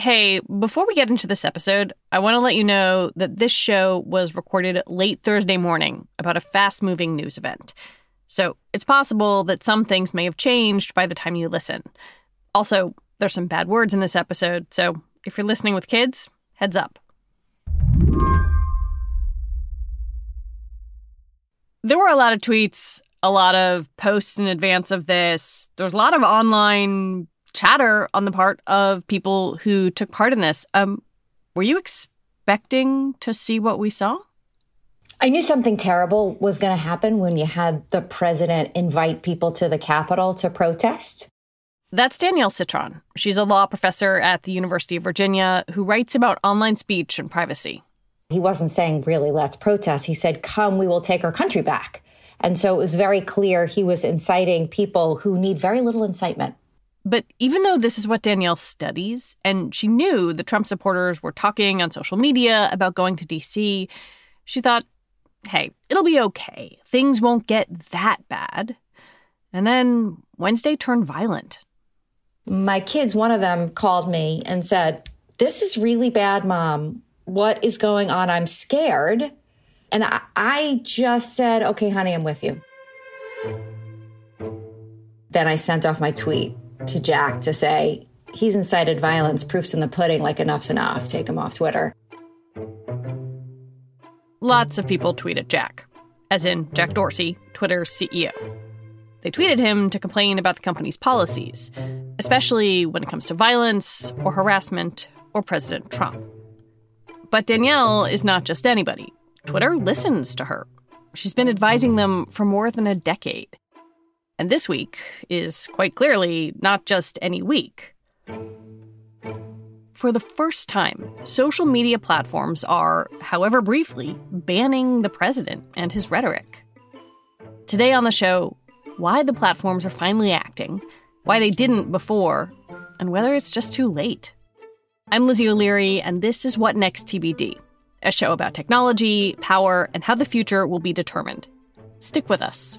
Hey, before we get into this episode, I want to let you know that this show was recorded late Thursday morning about a fast moving news event. So it's possible that some things may have changed by the time you listen. Also, there's some bad words in this episode, so if you're listening with kids, heads up. There were a lot of tweets, a lot of posts in advance of this. There was a lot of online chatter on the part of people who took part in this. Um, were you expecting to see what we saw? I knew something terrible was going to happen when you had the president invite people to the Capitol to protest. That's Danielle Citron. She's a law professor at the University of Virginia who writes about online speech and privacy. He wasn't saying, really, let's protest. He said, come, we will take our country back. And so it was very clear he was inciting people who need very little incitement. But even though this is what Danielle studies, and she knew the Trump supporters were talking on social media about going to DC, she thought, hey, it'll be okay. Things won't get that bad. And then Wednesday turned violent. My kids, one of them called me and said, This is really bad, mom. What is going on? I'm scared. And I, I just said, Okay, honey, I'm with you. Then I sent off my tweet to Jack to say, he's incited violence, proofs in the pudding, like enough's enough, take him off Twitter. Lots of people tweeted Jack, as in Jack Dorsey, Twitter's CEO. They tweeted him to complain about the company's policies, especially when it comes to violence or harassment or President Trump. But Danielle is not just anybody. Twitter listens to her. She's been advising them for more than a decade. And this week is quite clearly not just any week. For the first time, social media platforms are, however briefly, banning the president and his rhetoric. Today on the show, why the platforms are finally acting, why they didn't before, and whether it's just too late. I'm Lizzie O'Leary, and this is What Next TBD, a show about technology, power, and how the future will be determined. Stick with us.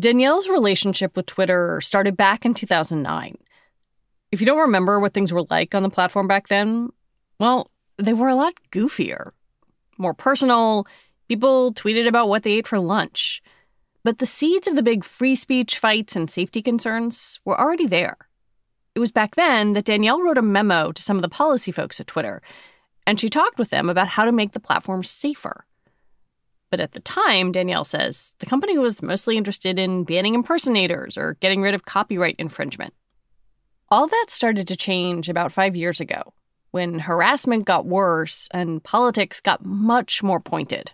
Danielle's relationship with Twitter started back in 2009. If you don't remember what things were like on the platform back then, well, they were a lot goofier, more personal. People tweeted about what they ate for lunch. But the seeds of the big free speech fights and safety concerns were already there. It was back then that Danielle wrote a memo to some of the policy folks at Twitter, and she talked with them about how to make the platform safer. But at the time, Danielle says, the company was mostly interested in banning impersonators or getting rid of copyright infringement. All that started to change about five years ago when harassment got worse and politics got much more pointed.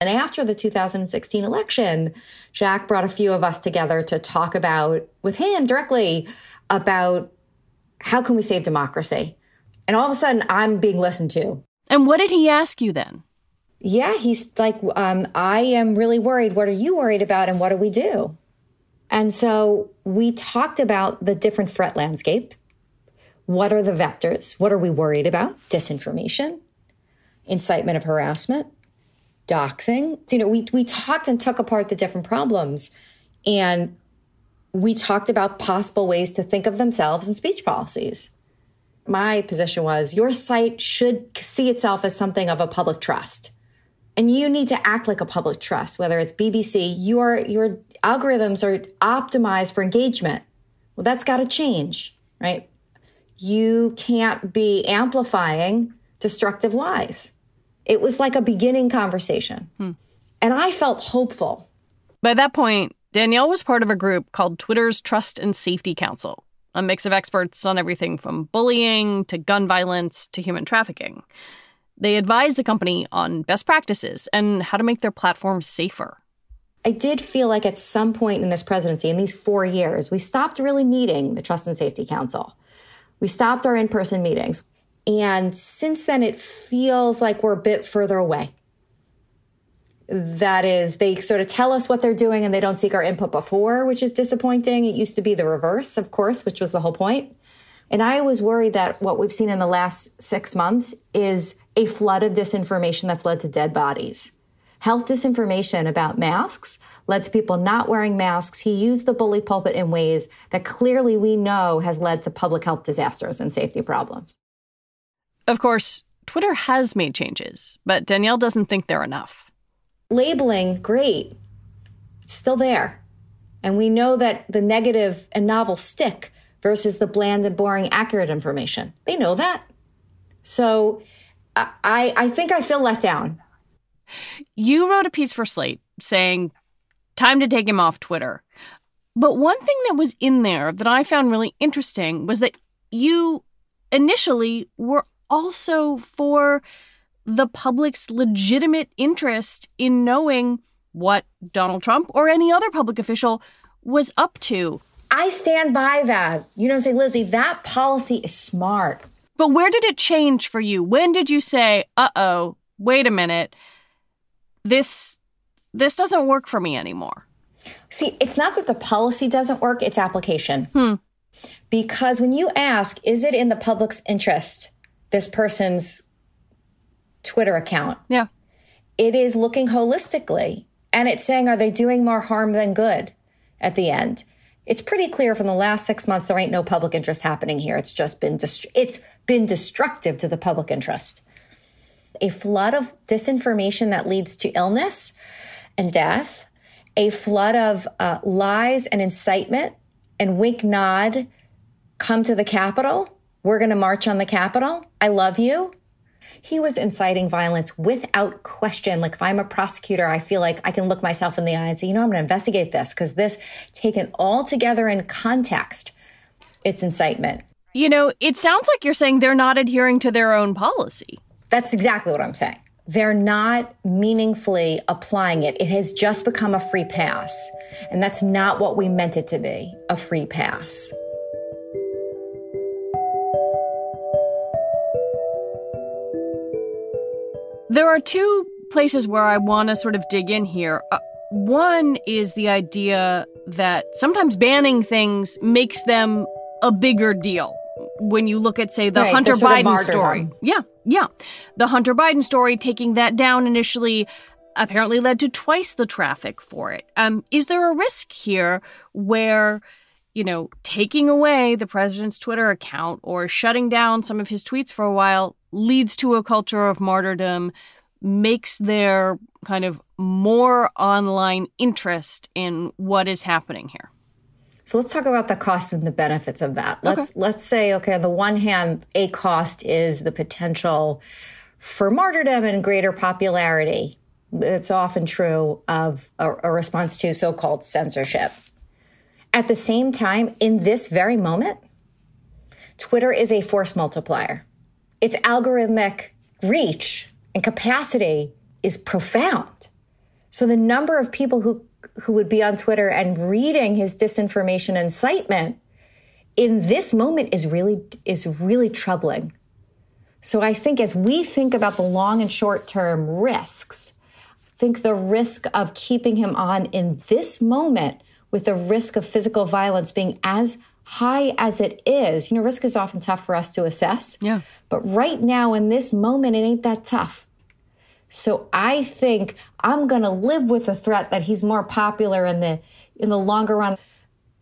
And after the 2016 election, Jack brought a few of us together to talk about, with him directly, about how can we save democracy? And all of a sudden, I'm being listened to. And what did he ask you then? Yeah, he's like, um, I am really worried. What are you worried about? And what do we do? And so we talked about the different threat landscape. What are the vectors? What are we worried about? Disinformation, incitement of harassment, doxing. You know, we, we talked and took apart the different problems and we talked about possible ways to think of themselves in speech policies. My position was your site should see itself as something of a public trust. And you need to act like a public trust, whether it's BBC, your your algorithms are optimized for engagement. Well, that's got to change, right? You can't be amplifying destructive lies. It was like a beginning conversation. Hmm. And I felt hopeful. By that point, Danielle was part of a group called Twitter's Trust and Safety Council, a mix of experts on everything from bullying to gun violence to human trafficking. They advised the company on best practices and how to make their platform safer. I did feel like at some point in this presidency, in these four years, we stopped really meeting the Trust and Safety Council. We stopped our in person meetings. And since then, it feels like we're a bit further away. That is, they sort of tell us what they're doing and they don't seek our input before, which is disappointing. It used to be the reverse, of course, which was the whole point. And I was worried that what we've seen in the last six months is a flood of disinformation that's led to dead bodies. Health disinformation about masks led to people not wearing masks. He used the bully pulpit in ways that clearly we know has led to public health disasters and safety problems. Of course, Twitter has made changes, but Danielle doesn't think they're enough. Labeling, great. It's still there. And we know that the negative and novel stick versus the bland and boring accurate information. They know that. So I, I think I feel let down. You wrote a piece for Slate saying, time to take him off Twitter. But one thing that was in there that I found really interesting was that you initially were also for the public's legitimate interest in knowing what Donald Trump or any other public official was up to. I stand by that. You know what I'm saying, Lizzie? That policy is smart. But where did it change for you? When did you say, uh oh, wait a minute, this this doesn't work for me anymore? See, it's not that the policy doesn't work, it's application. Hmm. Because when you ask, is it in the public's interest this person's Twitter account. Yeah. It is looking holistically and it's saying, are they doing more harm than good at the end? It's pretty clear from the last six months there ain't no public interest happening here. It's just been dest- it's been destructive to the public interest. A flood of disinformation that leads to illness and death, a flood of uh, lies and incitement, and wink nod come to the Capitol we're going to march on the Capitol. I love you. He was inciting violence without question. Like, if I'm a prosecutor, I feel like I can look myself in the eye and say, you know, I'm going to investigate this because this, taken all together in context, it's incitement. You know, it sounds like you're saying they're not adhering to their own policy. That's exactly what I'm saying. They're not meaningfully applying it. It has just become a free pass. And that's not what we meant it to be a free pass. There are two places where I want to sort of dig in here. Uh, one is the idea that sometimes banning things makes them a bigger deal. When you look at, say, the Right, Hunter the Biden story. Yeah, yeah. The Hunter Biden story, taking that down initially, apparently led to twice the traffic for it. Um, is there a risk here where, you know, taking away the president's Twitter account or shutting down some of his tweets for a while leads to a culture of martyrdom, makes there kind of more online interest in what is happening here? So let's talk about the costs and the benefits of that. Let's let's say, okay, on the one hand, a cost is the potential for martyrdom and greater popularity. It's often true of a, a response to so-called censorship. At the same time, in this very moment, Twitter is a force multiplier. Its algorithmic reach and capacity is profound. So the number of people who who would be on Twitter and reading his disinformation incitement in this moment is really is really troubling. So I think as we think about the long and short term risks, I think the risk of keeping him on in this moment with the risk of physical violence being as high as it is, you know, risk is often tough for us to assess. Yeah. But right now in this moment, it ain't that tough. So I think I'm going to live with the threat that he's more popular in the in the longer run.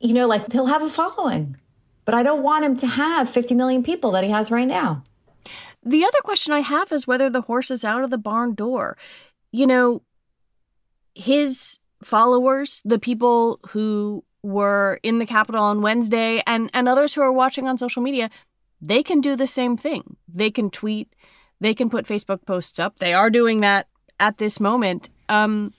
You know, like he'll have a following. But I don't want him to have 50 million people that he has right now. The other question I have is whether the horse is out of the barn door. You know, his followers, the people who were in the Capitol on Wednesday and, and others who are watching on social media, they can do the same thing. They can tweet, they can put Facebook posts up. They are doing that at this moment. Um,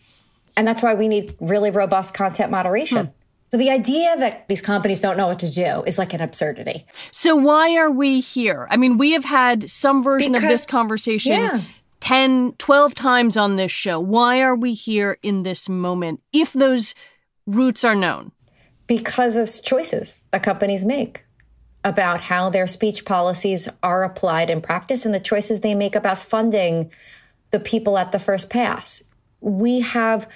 And that's why we need really robust content moderation. So the idea that these companies don't know what to do is like an absurdity. so why are we here? I mean, we have had some version of this conversation yeah. 10, 12 times on this show. Why are we here in this moment if those roots are known? because of choices that companies make about how their speech policies are applied in practice and the choices they make about funding the people at the first pass. We have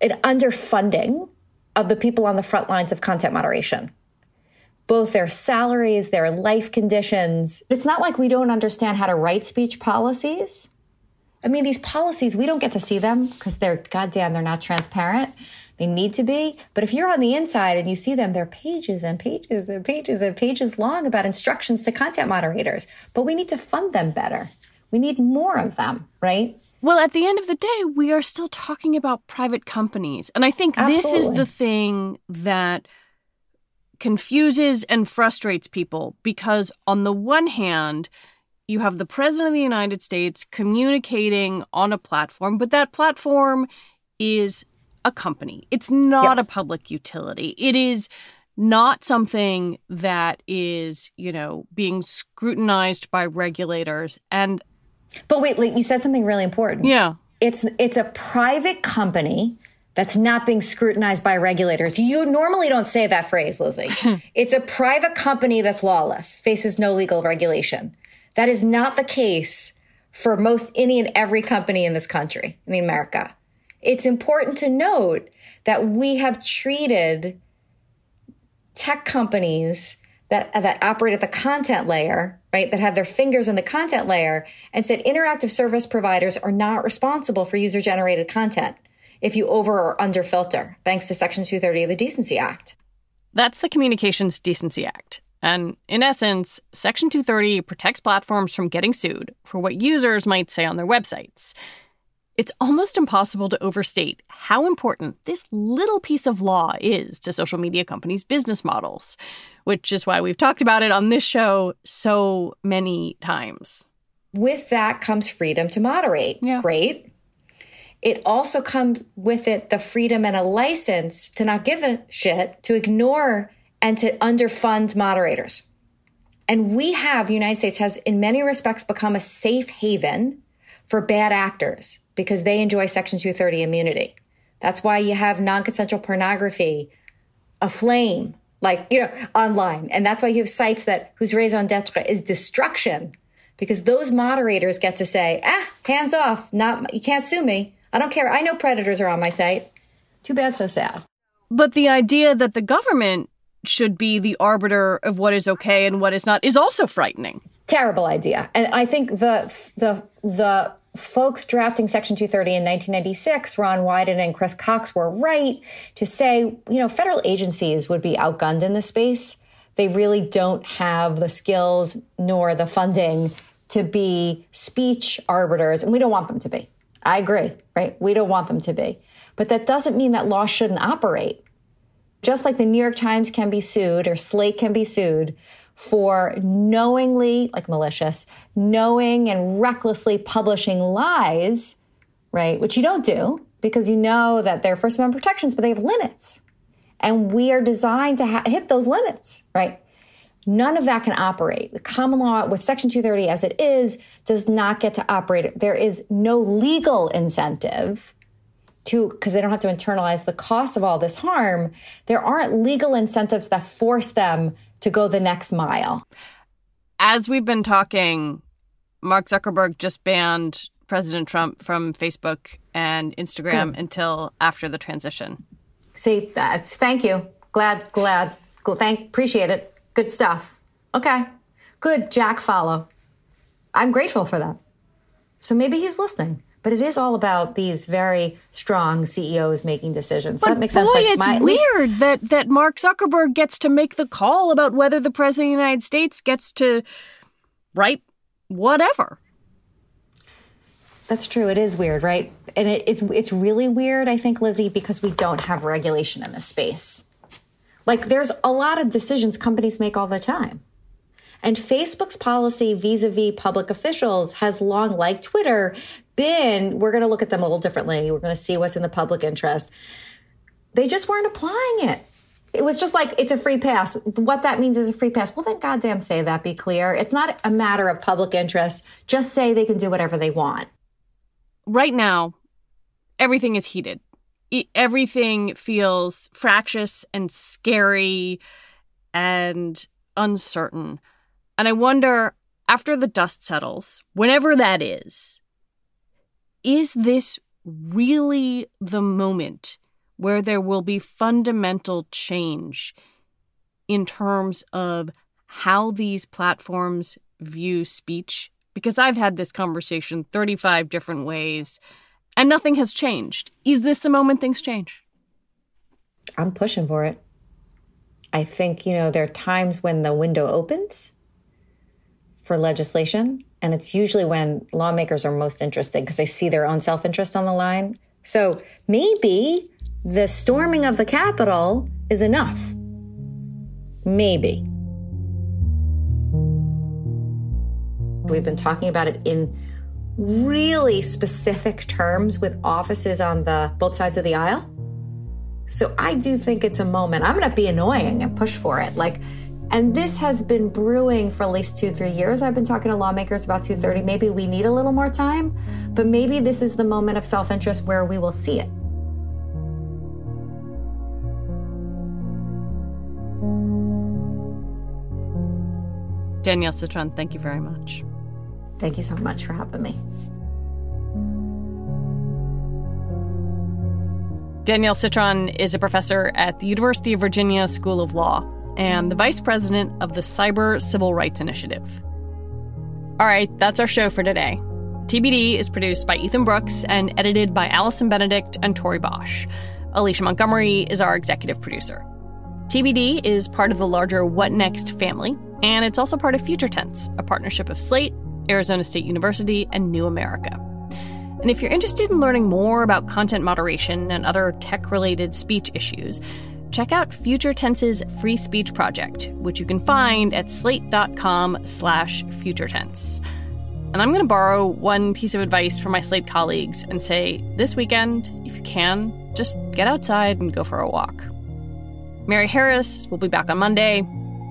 an underfunding of the people on the front lines of content moderation. Both their salaries, their life conditions. It's not like we don't understand how to write speech policies. I mean, these policies, we don't get to see them because they're goddamn, they're not transparent. They need to be. But if you're on the inside and you see them, they're pages and pages and pages and pages long about instructions to content moderators. But we need to fund them better. We need more of them, right? Well, at the end of the day, we are still talking about private companies. And I think this is the thing that confuses and frustrates people because, on the one hand, you have the President of the United States communicating on a platform, but that platform is a company. It's not Yeah. a public utility. It is not something that is, you know, being scrutinized by regulators. And But wait, you said something really important. yeah, It's it's a private company that's not being scrutinized by regulators. You normally don't say that phrase, Lizzie. it's a private company that's lawless, faces no legal regulation. That is not the case for most any and every company in this country, in America. It's important to note that we have treated tech companies that that operate at the content layer, right, that have their fingers in the content layer, and said interactive service providers are not responsible for user generated content if you over or under filter, thanks to Section 230 of the Decency Act. That's the Communications Decency Act. And in essence, Section 230 protects platforms from getting sued for what users might say on their websites. It's almost impossible to overstate how important this little piece of law is to social media companies' business models, which is why we've talked about it on this show so many times. With that comes freedom to moderate. Yeah. Great. It also comes with it the freedom and a license to not give a shit, to ignore and to underfund moderators. And we have, United States has in many respects become a safe haven for bad actors because they enjoy Section 230 immunity. That's why you have non consensual pornography aflame, like, you know, online. And that's why you have sites that whose raison d'etre is destruction because those moderators get to say, ah, hands off, not, you can't sue me. I don't care. I know predators are on my site. Too bad, so sad. But the idea that the government should be the arbiter of what is okay and what is not is also frightening. Terrible idea. And I think the the the folks drafting Section 230 in 1996, Ron Wyden and Chris Cox were right to say, you know, federal agencies would be outgunned in this space. They really don't have the skills nor the funding to be speech arbiters, and we don't want them to be. I agree, right? We don't want them to be. But that doesn't mean that law shouldn't operate. Just like the New York Times can be sued or Slate can be sued for knowingly, like malicious, knowing and recklessly publishing lies, right? Which you don't do because you know that they're First Amendment protections, but they have limits. And we are designed to ha- hit those limits, right? None of that can operate. The common law with Section 230 as it is does not get to operate. There is no legal incentive to, because they don't have to internalize the cost of all this harm. There aren't legal incentives that force them to go the next mile. As we've been talking, Mark Zuckerberg just banned President Trump from Facebook and Instagram Good. until after the transition. See, that's thank you. Glad, glad. Thank, appreciate it. Good stuff. Okay. Good. Jack follow. I'm grateful for that. So maybe he's listening. But it is all about these very strong CEOs making decisions. But that makes boy, sense. Like it's my, weird least... that that Mark Zuckerberg gets to make the call about whether the president of the United States gets to write whatever. That's true. It is weird, right? And it, it's it's really weird, I think, Lizzie, because we don't have regulation in this space. Like, there's a lot of decisions companies make all the time. And Facebook's policy vis a vis public officials has long, like Twitter, been we're going to look at them a little differently. We're going to see what's in the public interest. They just weren't applying it. It was just like, it's a free pass. What that means is a free pass. Well, then, goddamn, say that, be clear. It's not a matter of public interest. Just say they can do whatever they want. Right now, everything is heated. Everything feels fractious and scary and uncertain. And I wonder, after the dust settles, whenever that is, is this really the moment where there will be fundamental change in terms of how these platforms view speech? Because I've had this conversation 35 different ways and nothing has changed. Is this the moment things change? I'm pushing for it. I think, you know, there are times when the window opens for legislation. And it's usually when lawmakers are most interested because they see their own self interest on the line. So maybe the storming of the Capitol is enough. Maybe. We've been talking about it in really specific terms with offices on the both sides of the aisle. So I do think it's a moment. I'm going to be annoying and push for it. Like and this has been brewing for at least two, three years. I've been talking to lawmakers about 230. Maybe we need a little more time, but maybe this is the moment of self interest where we will see it. Danielle Citron, thank you very much. Thank you so much for having me. Danielle Citron is a professor at the University of Virginia School of Law and the vice president of the Cyber Civil Rights Initiative. All right, that's our show for today. TBD is produced by Ethan Brooks and edited by Allison Benedikt and Tori Bosch. Alicia Montgomery is our executive producer. TBD is part of the larger What Next family, and it's also part of Future Tense, a partnership of Slate, Arizona State University, and New America. And if you're interested in learning more about content moderation and other tech related speech issues, check out Future Tense's Free Speech Project, which you can find at slate.com slash futuretense. And I'm going to borrow one piece of advice from my Slate colleagues and say this weekend, if you can, just get outside and go for a walk. Mary Harris will be back on Monday.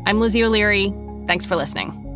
I'm Lizzie O'Leary. Thanks for listening.